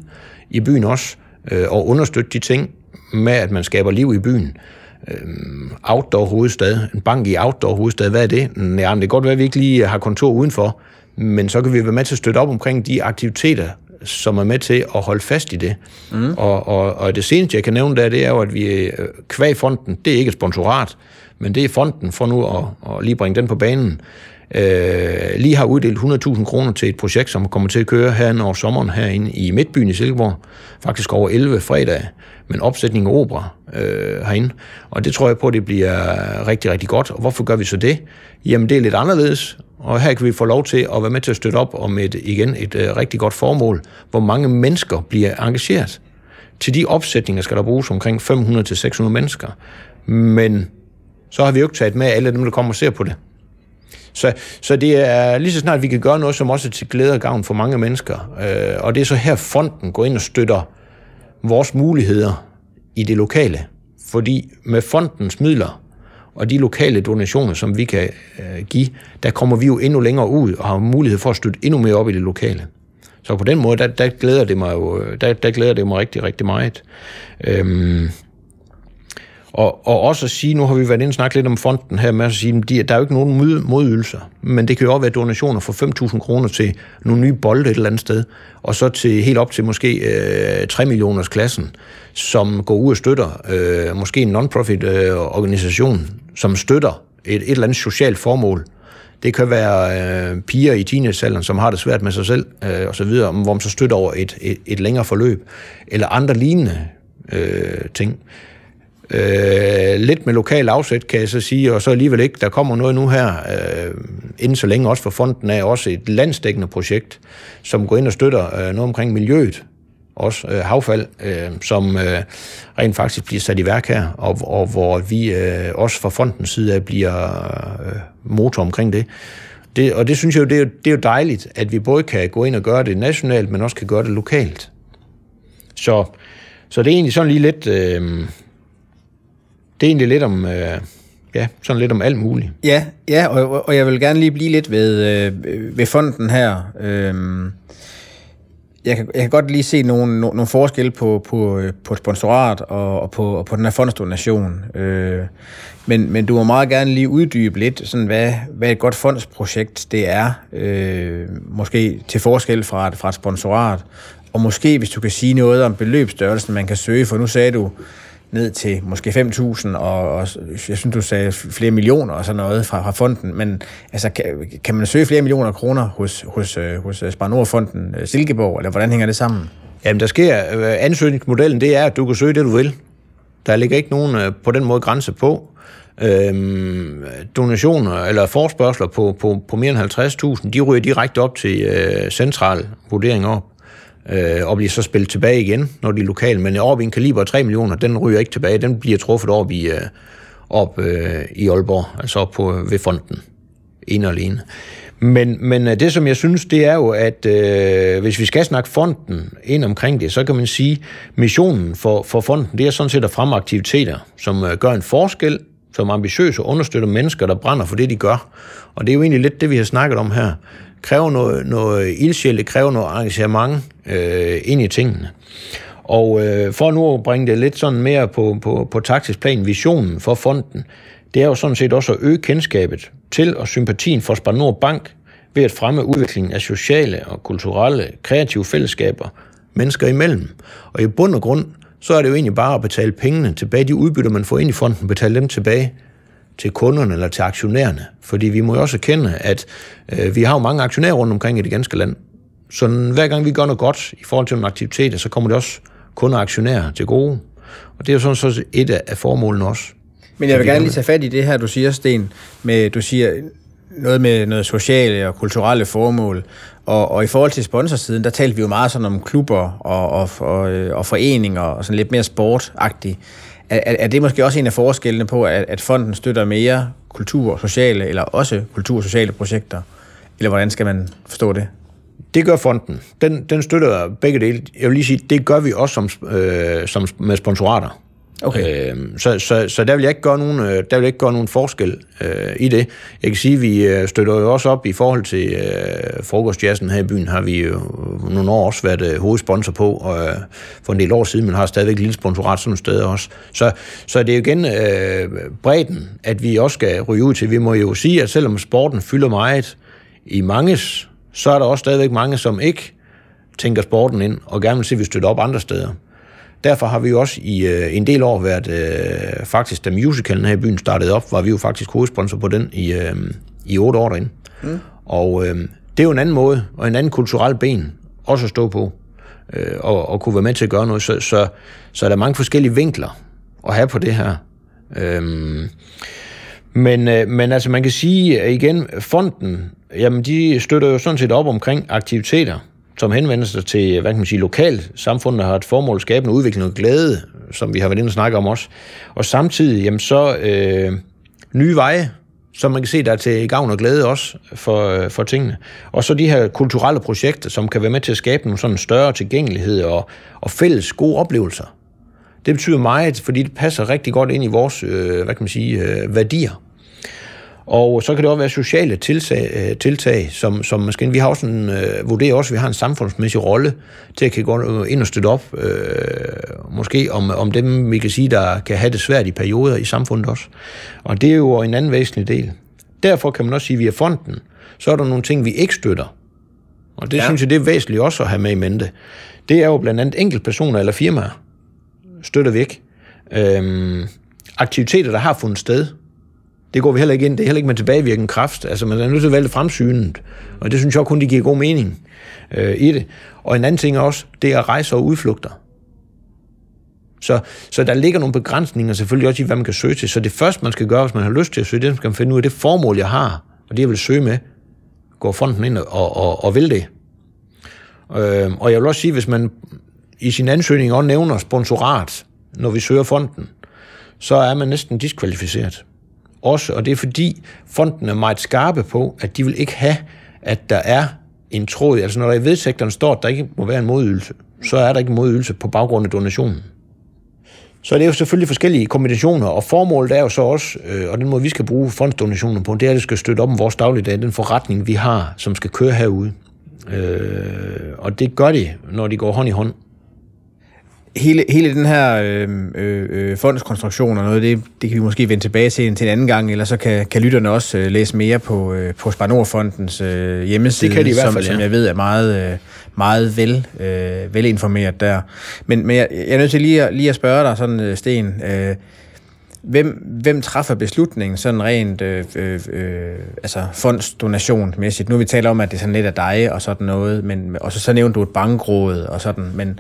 i byen også, øh, og understøtte de ting, med, at man skaber liv i byen. Øhm, outdoor hovedstad, en bank i outdoor hovedstad, hvad er det? Ja, det kan godt være, at vi ikke lige har kontor udenfor, men så kan vi være med til at støtte op omkring de aktiviteter, som er med til at holde fast i det. Mm. Og, og, og det seneste, jeg kan nævne der, det er jo, at vi øh, kvæg fonden, det er ikke et sponsorat, men det er fonden for nu at, at lige bringe den på banen. Øh, lige har uddelt 100.000 kroner til et projekt, som kommer til at køre her over sommeren herinde i Midtbyen i Silkeborg. Faktisk over 11 fredag, men opsætning af opera øh, herinde. Og det tror jeg på, det bliver rigtig, rigtig godt. Og hvorfor gør vi så det? Jamen, det er lidt anderledes. Og her kan vi få lov til at være med til at støtte op om et, igen et øh, rigtig godt formål, hvor mange mennesker bliver engageret. Til de opsætninger skal der bruges omkring 500-600 mennesker. Men så har vi jo ikke taget med alle dem, der kommer og ser på det. Så, så det er lige så snart, vi kan gøre noget, som også er til glæde og gavn for mange mennesker. Øh, og det er så her, fonden går ind og støtter vores muligheder i det lokale. Fordi med fondens midler og de lokale donationer, som vi kan øh, give, der kommer vi jo endnu længere ud og har mulighed for at støtte endnu mere op i det lokale. Så på den måde, der, der glæder det mig jo, øh, der, der glæder det mig rigtig, rigtig meget. Øhm, og, og også at sige, nu har vi været inde og snakke lidt om fonden her, med at sige, at der er jo ikke nogen modydelser, men det kan jo også være donationer for 5.000 kroner til nogle nye bolde et eller andet sted, og så til helt op til måske øh, 3 millioners klassen, som går ud og støtter øh, måske en non-profit øh, organisation, som støtter et, et eller andet socialt formål. Det kan være øh, piger i teenagealderen, som har det svært med sig selv, øh, og så videre, hvor man så støtter over et, et, et længere forløb, eller andre lignende øh, ting. Øh, lidt med lokal afsæt, kan jeg så sige, og så alligevel ikke. Der kommer noget nu her, øh, inden så længe også for fonden er også et landsdækkende projekt, som går ind og støtter øh, noget omkring miljøet, også øh, havfald, øh, som øh, rent faktisk bliver sat i værk her, og, og hvor vi øh, også fra fondens side bliver øh, motor omkring det. det. Og det synes jeg jo, det er, jo, det er jo dejligt, at vi både kan gå ind og gøre det nationalt, men også kan gøre det lokalt. Så, så det er egentlig sådan lige lidt... Øh, det er egentlig lidt om, øh, ja, sådan lidt om alt muligt. Ja, ja og, og jeg vil gerne lige blive lidt ved, øh, ved fonden her. Øh, jeg kan, jeg kan godt lige se nogle, nogle forskelle på, på, øh, på sponsorat og, og, på, og på den her fondsdonation. Øh, men, men du må meget gerne lige uddybe lidt, sådan hvad, hvad et godt fondsprojekt det er. Øh, måske til forskel fra et, fra et sponsorat. Og måske, hvis du kan sige noget om beløbsstørrelsen, man kan søge, for nu sagde du, ned til måske 5.000, og, og jeg synes, du sagde flere millioner og sådan noget fra, fra fonden, men altså, kan, kan man søge flere millioner kroner hos, hos, øh, hos Sparnordfonden Spar Nord-fonden øh, Silkeborg, eller hvordan hænger det sammen? Jamen, der sker, ansøgningsmodellen, det er, at du kan søge det, du vil. Der ligger ikke nogen på den måde grænse på. Øhm, donationer eller forspørgseler på, på, på mere end 50.000, de ryger direkte op til øh, central vurdering op øh, og bliver så spillet tilbage igen, når de er lokale. Men over i en kaliber 3 millioner, den ryger ikke tilbage. Den bliver truffet op i, øh, op, øh, i Aalborg, altså op på, øh, ved fonden, en og alene. Men, men øh, det, som jeg synes, det er jo, at øh, hvis vi skal snakke fonden ind omkring det, så kan man sige, missionen for, for fonden, det er sådan set at fremme aktiviteter, som øh, gør en forskel, som er ambitiøse og understøtter mennesker, der brænder for det, de gør. Og det er jo egentlig lidt det, vi har snakket om her kræver noget, noget ildsjæl, det kræver noget engagement øh, ind i tingene. Og øh, for nu at bringe det lidt sådan mere på, på, på taktisk plan, visionen for fonden, det er jo sådan set også at øge kendskabet til og sympatien for Spar Nord Bank ved at fremme udviklingen af sociale og kulturelle, kreative fællesskaber mennesker imellem. Og i bund og grund, så er det jo egentlig bare at betale pengene tilbage, de udbytter, man får ind i fonden, betale dem tilbage til kunderne eller til aktionærerne. Fordi vi må jo også erkende, at øh, vi har jo mange aktionærer rundt omkring i det ganske land. Så hver gang vi gør noget godt i forhold til nogle aktiviteter, så kommer det også kunder og aktionærer til gode. Og det er jo sådan så et af formålene også. Men jeg vil gerne lige tage fat i det her, du siger, Sten, med, du siger noget med noget sociale og kulturelle formål. Og, og i forhold til sponsorsiden, der talte vi jo meget sådan om klubber og, og, og, øh, og foreninger og sådan lidt mere sportagtigt. Er, er det måske også en af forskellene på, at, at fonden støtter mere kultur og sociale, eller også kultur og sociale projekter? Eller hvordan skal man forstå det? Det gør fonden. Den, den støtter begge dele. Jeg vil lige sige, det gør vi også som, øh, som med sponsorater. Okay. Øh, så, så, så der vil jeg ikke gøre nogen, øh, der vil jeg ikke gøre nogen forskel øh, i det. Jeg kan sige, at vi øh, støtter jo også op i forhold til øh, frokostjazzen her i byen, har vi jo nogle år også været øh, hovedsponsor på, og øh, for en del år siden, men har stadigvæk et lille sponsorat sådan nogle steder også. Så, så det er jo igen øh, bredden, at vi også skal ryge ud til. Vi må jo sige, at selvom sporten fylder meget i manges, så er der også stadigvæk mange, som ikke tænker sporten ind, og gerne vil se, at vi støtter op andre steder. Derfor har vi jo også i øh, en del år været, øh, faktisk da musicalen her i byen startede op, var vi jo faktisk hovedsponsor på den i, øh, i otte år derinde. Mm. Og øh, det er jo en anden måde, og en anden kulturel ben også at stå på, øh, og, og kunne være med til at gøre noget. Så, så, så er der mange forskellige vinkler at have på det her. Øhm, men, øh, men altså man kan sige at igen, fonden, jamen de støtter jo sådan set op omkring aktiviteter, som henvender sig til, hvad kan man sige, lokalt samfund, der har et formål at skabe en udvikling og glæde, som vi har været inde og snakke om også. Og samtidig, jamen så øh, nye veje, som man kan se, der er til gavn og glæde også for, øh, for tingene. Og så de her kulturelle projekter, som kan være med til at skabe nogle sådan større tilgængelighed og, og fælles gode oplevelser. Det betyder meget, fordi det passer rigtig godt ind i vores, øh, hvad kan man sige, øh, værdier. Og så kan det også være sociale tiltag, øh, tiltag som, som måske, vi har også en, øh, vurderer også, at vi har en samfundsmæssig rolle til at kan gå ind og støtte op, øh, måske om, om dem, vi kan sige, der kan have det svært i perioder i samfundet også. Og det er jo en anden væsentlig del. Derfor kan man også sige, at via fonden, så er der nogle ting, vi ikke støtter. Og det ja. synes jeg, det er væsentligt også at have med i mente. Det er jo blandt andet enkeltpersoner eller firmaer, støtter vi ikke. Øhm, aktiviteter, der har fundet sted, det går vi heller ikke ind. Det er heller ikke med tilbagevirkende kraft. Altså, man er nødt til at vælge fremsynet. Og det synes jeg kun, det giver god mening øh, i det. Og en anden ting er også, det er rejser og udflugter. Så, så der ligger nogle begrænsninger selvfølgelig også i, hvad man kan søge til. Så det første, man skal gøre, hvis man har lyst til at søge, det skal man finde ud af det formål, jeg har, og det, jeg vil søge med, går fonden ind og, og, og vil det. Øh, og jeg vil også sige, hvis man i sin ansøgning også nævner sponsorat, når vi søger fonden, så er man næsten diskvalificeret også, og det er fordi fonden er meget skarpe på, at de vil ikke have, at der er en tråd, altså når der i vedtægterne står, at der ikke må være en modydelse, så er der ikke en modydelse på baggrund af donationen. Så det er jo selvfølgelig forskellige kombinationer, og formålet er jo så også, øh, og den måde vi skal bruge fondsdonationer på, det er, at det skal støtte op om vores dagligdag, den forretning vi har, som skal køre herude. Øh, og det gør de, når de går hånd i hånd hele, hele den her øh, øh, fondskonstruktion og noget, det, det kan vi måske vende tilbage til en, til en anden gang, eller så kan, kan lytterne også øh, læse mere på, øh, på Spanor-fondens øh, hjemmeside, det kan de i hvert fald, som, ja. som jeg ved er meget, øh, meget vel, øh, velinformeret der. Men, men jeg, jeg er nødt til lige at, lige at spørge dig sådan, øh, Sten, øh, hvem, hvem træffer beslutningen sådan rent øh, øh, øh, altså fondsdonationmæssigt? Nu vi talt om, at det er sådan lidt af dig og sådan noget, men, og så, så nævnte du et bankråd og sådan, men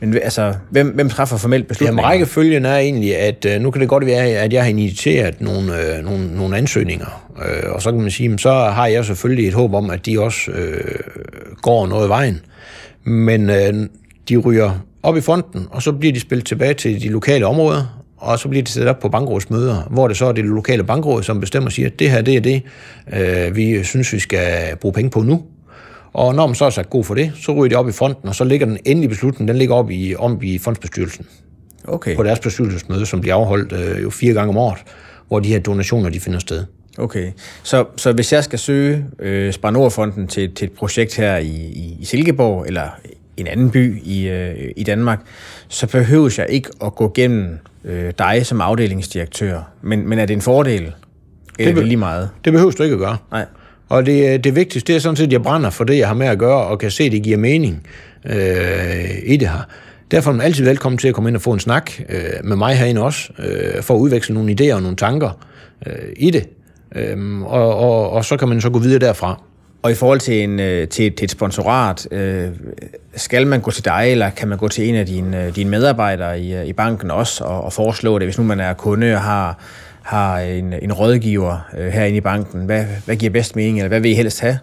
men altså, hvem, hvem træffer formelt beslutninger? Jamen, rækkefølgen er egentlig, at øh, nu kan det godt være, at jeg har initieret nogle, øh, nogle, nogle ansøgninger, øh, og så kan man sige, så har jeg selvfølgelig et håb om, at de også øh, går noget i vejen. Men øh, de ryger op i fonden, og så bliver de spillet tilbage til de lokale områder, og så bliver de sat op på bankrådsmøder, hvor det så er det lokale bankråd, som bestemmer og siger, at det her, det er det, øh, vi synes, vi skal bruge penge på nu. Og når man så er sagt god for det, så ryger de op i fonden, og så ligger den endelige beslutning, den ligger op i, om i fondsbestyrelsen. Okay. På deres bestyrelsesmøde, som bliver afholdt øh, jo fire gange om året, hvor de her donationer, de finder sted. Okay, så, så hvis jeg skal søge øh, Sparnordfonden til, til et projekt her i, i, i Silkeborg, eller en anden by i, øh, i Danmark, så behøver jeg ikke at gå gennem øh, dig som afdelingsdirektør. Men, men er det en fordel? Eller det, be- det lige meget? Det behøver du ikke at gøre. Nej. Og det, øh, det vigtigste det er sådan set, at jeg brænder for det, jeg har med at gøre, og kan se, at det giver mening øh, i det her. Derfor er man altid velkommen til at komme ind og få en snak øh, med mig herinde også, øh, for at udveksle nogle idéer og nogle tanker øh, i det. Øh, og, og, og så kan man så gå videre derfra. Og i forhold til, en, øh, til, til et sponsorat, øh, skal man gå til dig, eller kan man gå til en af dine, øh, dine medarbejdere i, i banken også og, og foreslå det, hvis nu man er kunde og har har en, en rådgiver øh, herinde i banken. Hvad, hvad giver bedst mening, eller hvad vil I helst have?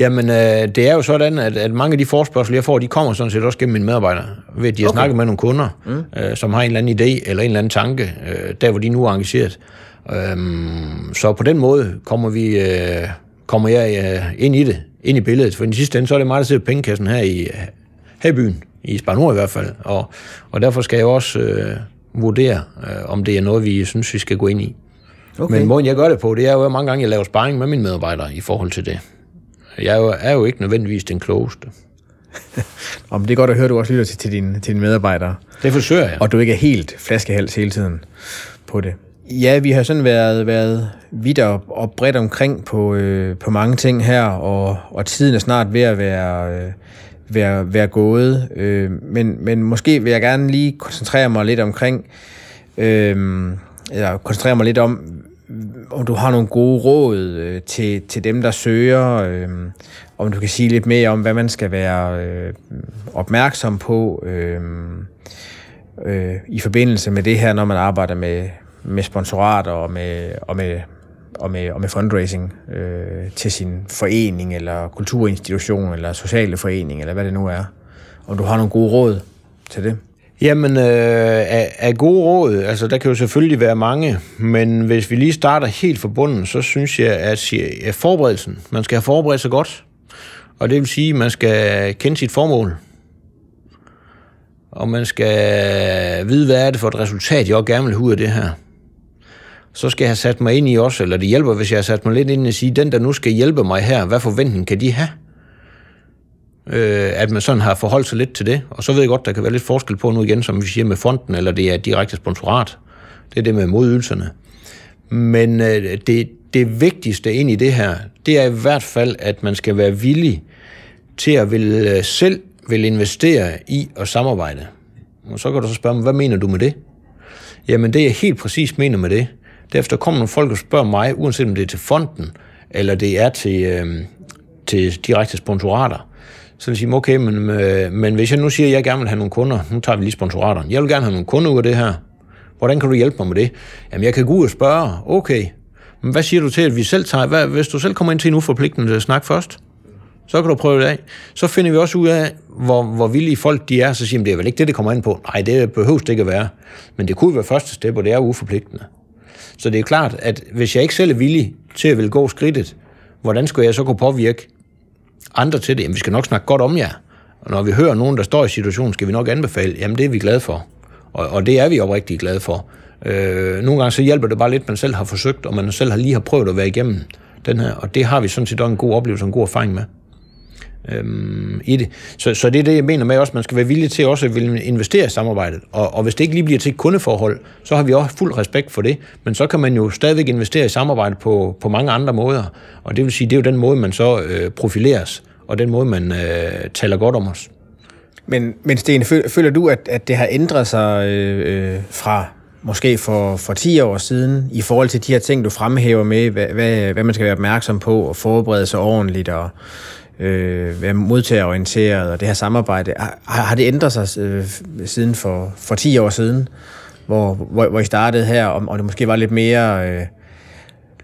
Jamen, øh, det er jo sådan, at, at mange af de forspørgsel, jeg får, de kommer sådan set også gennem mine medarbejdere. Ved at de har okay. snakket med nogle kunder, mm. øh, som har en eller anden idé, eller en eller anden tanke, øh, der hvor de nu er engageret. Øhm, så på den måde kommer vi, øh, kommer jeg øh, ind i det, ind i billedet. For i sidste ende, så er det meget, der sidder pengekassen her i, her i byen, i Spanor i hvert fald. Og, og derfor skal jeg også øh, vurdere, øh, om det er noget, vi synes, vi skal gå ind i. Okay. Men måden, jeg gør det på, det er jo at mange gange, jeg laver sparring med mine medarbejdere i forhold til det. Jeg er jo, er jo ikke nødvendigvis den klogeste. Om det er godt at høre, at du også lytter til, til, dine, til dine medarbejdere. Det forsøger jeg. Og du ikke er helt flaskehals hele tiden på det. Ja, vi har sådan været, været vidt og, og bredt omkring på, øh, på mange ting her, og, og tiden er snart ved at være, øh, være, være gået. Øh, men, men måske vil jeg gerne lige koncentrere mig lidt omkring, øh, eller koncentrere mig lidt om, om du har nogle gode råd øh, til, til dem, der søger, øh, om du kan sige lidt mere om, hvad man skal være øh, opmærksom på øh, øh, i forbindelse med det her, når man arbejder med, med sponsorater og med, og med, og med, og med fundraising øh, til sin forening, eller kulturinstitution, eller sociale forening, eller hvad det nu er. Om du har nogle gode råd til det? Jamen, øh, af, af gode råd, altså der kan jo selvfølgelig være mange, men hvis vi lige starter helt fra bunden, så synes jeg, at, ja, forberedelsen, man skal have forberedt sig godt, og det vil sige, at man skal kende sit formål, og man skal vide, hvad er det for et resultat, jeg også gerne vil have ud af det her. Så skal jeg have sat mig ind i også, eller det hjælper, hvis jeg har sat mig lidt ind i at sige, den der nu skal hjælpe mig her, hvad forventning kan de have? øh, at man sådan har forholdt sig lidt til det. Og så ved jeg godt, der kan være lidt forskel på nu igen, som vi siger med fonden, eller det er direkte sponsorat. Det er det med modydelserne. Men øh, det, det vigtigste ind i det her, det er i hvert fald, at man skal være villig til at vil, øh, selv vil investere i at samarbejde. Og så kan du så spørge mig, hvad mener du med det? Jamen det, jeg helt præcis mener med det, derefter kommer nogle folk og spørger mig, uanset om det er til fonden, eller det er til, øh, til direkte sponsorater, så vil jeg sige, okay, men, øh, men hvis jeg nu siger, at jeg gerne vil have nogle kunder, nu tager vi lige sponsoraterne, jeg vil gerne have nogle kunder ud af det her, hvordan kan du hjælpe mig med det? Jamen, jeg kan gå ud og spørge, okay, men hvad siger du til, at vi selv tager, hvad, hvis du selv kommer ind til en uforpligtende snak først, så kan du prøve det af. Så finder vi også ud af, hvor, hvor villige folk de er, så siger de, det er vel ikke det, det kommer ind på. Nej, det behøves det ikke at være. Men det kunne være første step, og det er uforpligtende. Så det er klart, at hvis jeg ikke selv er villig til at vil gå skridtet, hvordan skulle jeg så kunne påvirke andre til det, jamen vi skal nok snakke godt om jer. Og når vi hører nogen, der står i situationen, skal vi nok anbefale, jamen det er vi glade for. Og, og det er vi oprigtigt glade for. Øh, nogle gange så hjælper det bare lidt, man selv har forsøgt, og man selv har lige har prøvet at være igennem den her, og det har vi sådan set også en god oplevelse og en god erfaring med øhm, i det. Så, så det er det, jeg mener med også, man skal være villig til også at ville investere i samarbejdet. Og, og hvis det ikke lige bliver til et kundeforhold, så har vi også fuld respekt for det. Men så kan man jo stadigvæk investere i samarbejde på, på mange andre måder. Og det vil sige, det er jo den måde, man så øh, profileres, og den måde, man øh, taler godt om os. Men, men Sten, føler du, at, at det har ændret sig øh, øh fra måske for, for 10 år siden, i forhold til de her ting, du fremhæver med, hvad, hvad, hvad man skal være opmærksom på og forberede sig ordentligt og øh, være modtagerorienteret og det her samarbejde. Har, har det ændret sig øh, siden for, for 10 år siden, hvor, hvor, hvor I startede her, og, og det måske var lidt mere øh,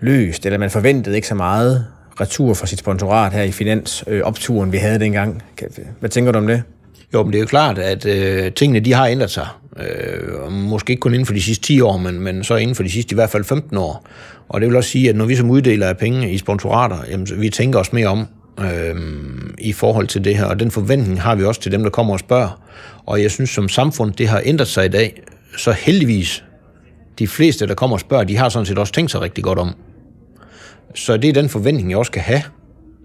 løst, eller man forventede ikke så meget retur fra sit sponsorat her i finansopturen, øh, vi havde dengang. Hvad tænker du om det? Jo, men det er jo klart, at øh, tingene de har ændret sig. Øh, måske ikke kun inden for de sidste 10 år, men, men så inden for de sidste i hvert fald 15 år. Og det vil også sige, at når vi som uddeler af penge i sponsorater, jamen, vi tænker os mere om øh, i forhold til det her. Og den forventning har vi også til dem, der kommer og spørger. Og jeg synes, som samfund, det har ændret sig i dag. Så heldigvis, de fleste, der kommer og spørger, de har sådan set også tænkt sig rigtig godt om. Så det er den forventning, jeg også skal have,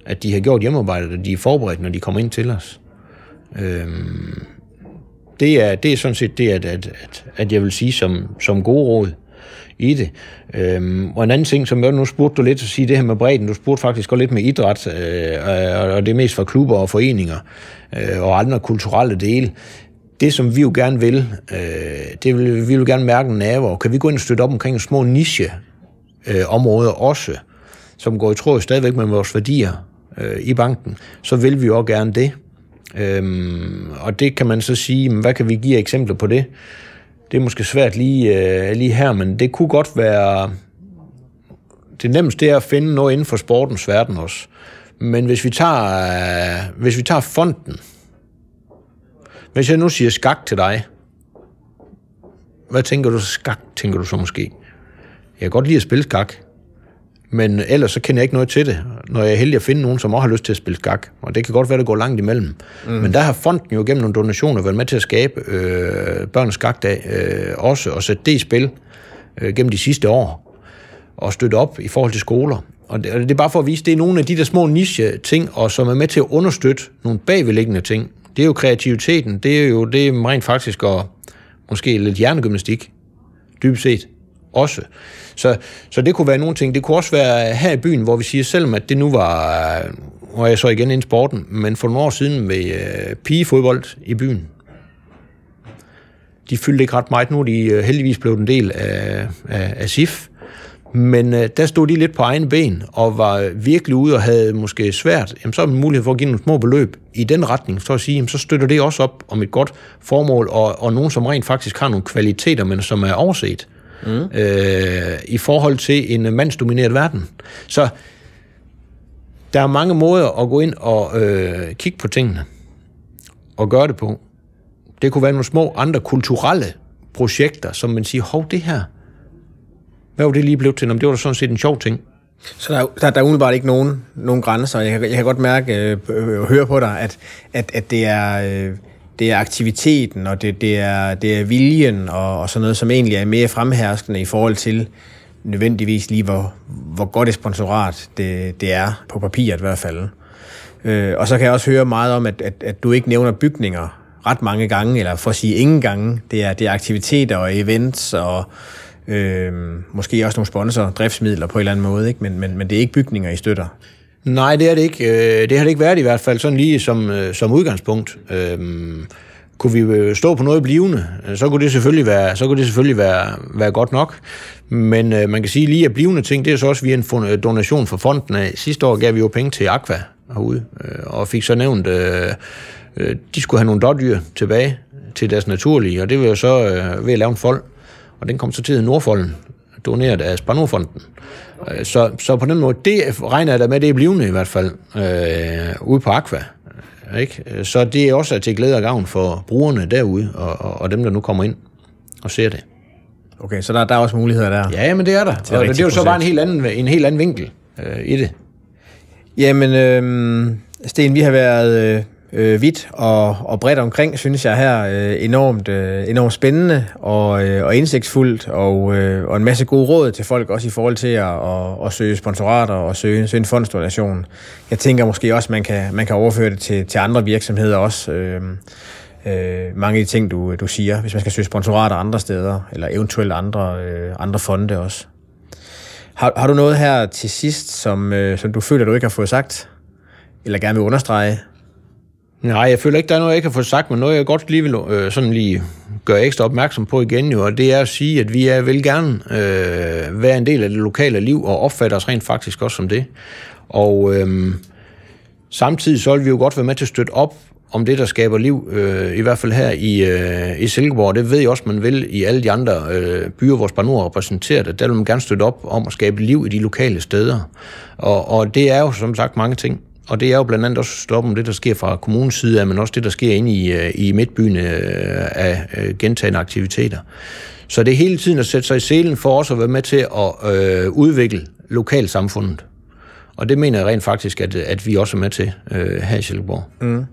at de har gjort hjemmearbejdet, og de er forberedt, når de kommer ind til os. Øhm, det, er, det er sådan set det, at, at, at, at jeg vil sige som, som god råd i det. Øhm, og en anden ting, som jeg nu spurgte du lidt at sige, det her med bredden, du spurgte faktisk også lidt med idræt, øh, og det er mest fra klubber og foreninger, øh, og andre kulturelle dele. Det, som vi jo gerne vil, øh, det vil vi vil gerne mærke en nerve, og kan vi gå ind og støtte op omkring små niche øh, også, som går i tråd stadigvæk med vores værdier øh, i banken, så vil vi jo også gerne det. Øhm, og det kan man så sige, hvad kan vi give eksempler på det? Det er måske svært lige, øh, lige her, men det kunne godt være... Det nemmeste er at finde noget inden for sportens verden også. Men hvis vi tager, øh, hvis vi tager fonden, hvis jeg nu siger skak til dig, hvad tænker du så skak, tænker du så måske? Jeg kan godt lide at spille skak. Men ellers så kender jeg ikke noget til det, når jeg er heldig at finde nogen, som også har lyst til at spille skak. Og det kan godt være, at det går langt imellem. Mm. Men der har fonden jo gennem nogle donationer været med til at skabe øh, børnens skakdag øh, også, og sætte det i spil øh, gennem de sidste år, og støtte op i forhold til skoler. Og det, og det er bare for at vise, det er nogle af de der små niche-ting, og som er med til at understøtte nogle bagvedliggende ting. Det er jo kreativiteten, det er jo det er rent faktisk at måske lidt hjernegymnastik, dybest set også. Så, så det kunne være nogle ting. Det kunne også være her i byen, hvor vi siger, selvom at det nu var og jeg så igen ind i sporten, men for nogle år siden med øh, pigefodbold i byen. De fyldte ikke ret meget. Nu er de øh, heldigvis blevet en del af, af, af SIF. Men øh, der stod de lidt på egen ben og var virkelig ude og havde måske svært. Jamen, så er man mulighed for at give nogle små beløb i den retning, så at sige, jamen, så støtter det også op om et godt formål, og, og nogen, som rent faktisk har nogle kvaliteter, men som er overset mm. øh, i forhold til en mandsdomineret verden. Så der er mange måder at gå ind og øh, kigge på tingene og gøre det på. Det kunne være nogle små andre kulturelle projekter, som man siger, hov, det her, hvad var det lige blevet til? Jamen, det var da sådan set en sjov ting. Så der, der, der er umiddelbart ikke nogen, nogen grænser. Jeg, jeg kan godt mærke og øh, høre på dig, at, at, at det er... Øh, det er aktiviteten, og det, det, er, det er viljen, og, og sådan noget, som egentlig er mere fremherskende i forhold til nødvendigvis lige, hvor, hvor godt et sponsorat det, det er, på papiret i hvert fald. Øh, og så kan jeg også høre meget om, at, at, at du ikke nævner bygninger ret mange gange, eller for at sige ingen gange. Det er, det er aktiviteter og events, og øh, måske også nogle sponsor, driftsmidler på en eller anden måde, ikke? Men, men, men det er ikke bygninger, I støtter. Nej, det er det ikke. Øh, det har det ikke været i hvert fald, sådan lige som, øh, som udgangspunkt. Øhm, kunne vi øh, stå på noget blivende, så kunne det selvfølgelig være, så kunne det selvfølgelig være, være godt nok. Men øh, man kan sige lige at blivende ting, det er så også via en donation fra fonden af. Sidste år gav vi jo penge til Aqua herude, øh, og fik så nævnt, øh, øh, de skulle have nogle dårdyr tilbage til deres naturlige, og det var jo så øh, ved at lave en fold. Og den kom så til Nordfolden, doneret af Spanderfonden. Øh, så, så på den måde, det regner jeg da med, det er blivende i hvert fald, øh, ude på Aqua. Ikke? Så det er også til glæde og gavn for brugerne derude, og, og, og dem, der nu kommer ind og ser det. Okay, så der, der er også muligheder der? Ja, men det er der. Og det er jo så bare en helt anden, en helt anden vinkel øh, i det. Jamen, øh, Sten, vi har været øh, øh, vidt og, og bredt omkring, synes jeg her. Øh, enormt, øh, enormt spændende og, øh, og indsigtsfuldt, og, øh, og en masse gode råd til folk, også i forhold til at, at, at søge sponsorater og søge, søge en fondsdonation. Jeg tænker måske også, man kan man kan overføre det til, til andre virksomheder også. Øh, øh, mange af de ting, du, du siger, hvis man skal søge sponsorater andre steder, eller eventuelt andre, øh, andre fonde også. Har, har du noget her til sidst, som, øh, som du føler, du ikke har fået sagt? Eller gerne vil understrege? Nej, jeg føler ikke, der er noget, jeg ikke har fået sagt, men noget, jeg godt lige vil øh, sådan lige gøre ekstra opmærksom på igen, jo, og det er at sige, at vi er, vil gerne øh, være en del af det lokale liv, og opfatter os rent faktisk også som det. Og øh, samtidig så vil vi jo godt være med til at støtte op om det, der skaber liv, øh, i hvert fald her i, øh, i Silkeborg. Det ved jeg også, man vil i alle de andre øh, byer, hvor Spanor er repræsenteret. Der vil man gerne støtte op om at skabe liv i de lokale steder. Og, og det er jo som sagt mange ting. Og det er jo blandt andet også stoppe det, der sker fra kommunens side men også det, der sker inde i, øh, i midtbyen øh, af øh, gentagende aktiviteter. Så det er hele tiden at sætte sig i selen for os at være med til at øh, udvikle lokalsamfundet. Og det mener jeg rent faktisk, at, at vi også er med til øh, her i Silkeborg. Mm.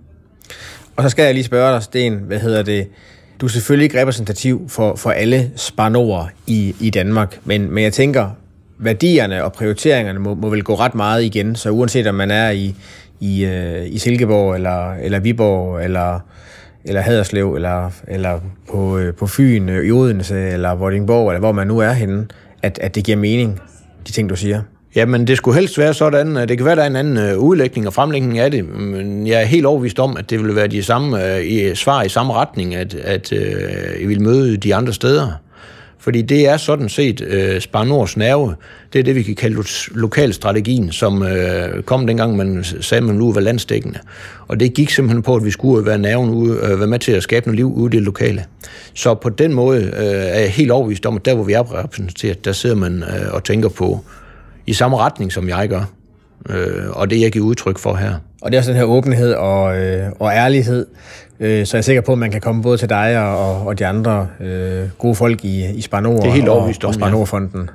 Og så skal jeg lige spørge dig, Sten, hvad hedder det? Du er selvfølgelig ikke repræsentativ for, for alle spanorer i, i Danmark, men, men jeg tænker, værdierne og prioriteringerne må, må vel gå ret meget igen, så uanset om man er i, i, øh, i Silkeborg, eller, eller Viborg, eller, eller Haderslev, eller, eller på, øh, på Fyn, øh, i Odense, eller Vordingborg, eller hvor man nu er henne, at, at det giver mening, de ting, du siger. Jamen, det skulle helst være sådan. Det kan være, der er en anden udlægning og fremlægning af det, men jeg er helt overvist om, at det vil være de samme øh, svar i samme retning, at, at øh, I vil møde de andre steder. Fordi det er sådan set øh, Sparnors nerve. Det er det, vi kan kalde lokalstrategien, som øh, kom dengang, man sagde, at man nu var landstækkende. Og det gik simpelthen på, at vi skulle være nerven ude, øh, være med til at skabe noget liv ude i det lokale. Så på den måde øh, er jeg helt overbevist om, at der, hvor vi er repræsenteret, der sidder man øh, og tænker på i samme retning, som jeg gør. Øh, og det, jeg giver udtryk for her. Og det er også den her åbenhed og, øh, og ærlighed, øh, så jeg er sikker på, at man kan komme både til dig og, og de andre øh, gode folk i, i Spanor det er helt og, og Spanorfonden.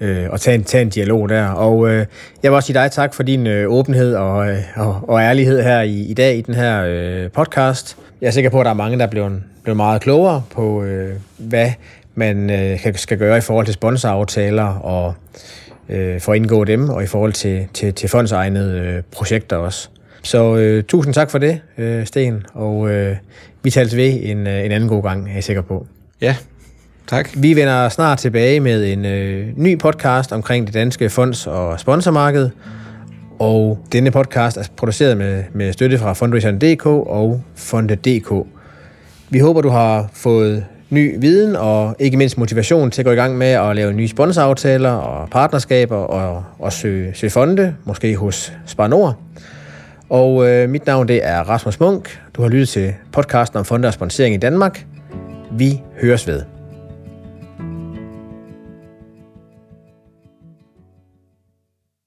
Øh, og tage en, tage en dialog der. Og øh, jeg vil også sige dig tak for din øh, åbenhed og, øh, og, og ærlighed her i, i dag i den her øh, podcast. Jeg er sikker på, at der er mange, der er blevet, blevet meget klogere på, øh, hvad man øh, skal gøre i forhold til sponsoraftaler og øh, for at indgå dem, og i forhold til, til, til fondsegnede øh, projekter også. Så øh, tusind tak for det, øh, Sten, og øh, vi tales ved en, øh, en anden god gang, er jeg sikker på. Ja, tak. Vi vender snart tilbage med en øh, ny podcast omkring det danske fonds- og sponsormarked, Og denne podcast er produceret med, med støtte fra Fundraiseren.dk og Fonde.dk. Vi håber, du har fået ny viden og ikke mindst motivation til at gå i gang med at lave nye sponsoraftaler og partnerskaber og, og søge, søge fonde, måske hos Spar Nord. Og øh, mit navn det er Rasmus Munk. Du har lyttet til podcasten om fonde og sponsering i Danmark. Vi høres ved.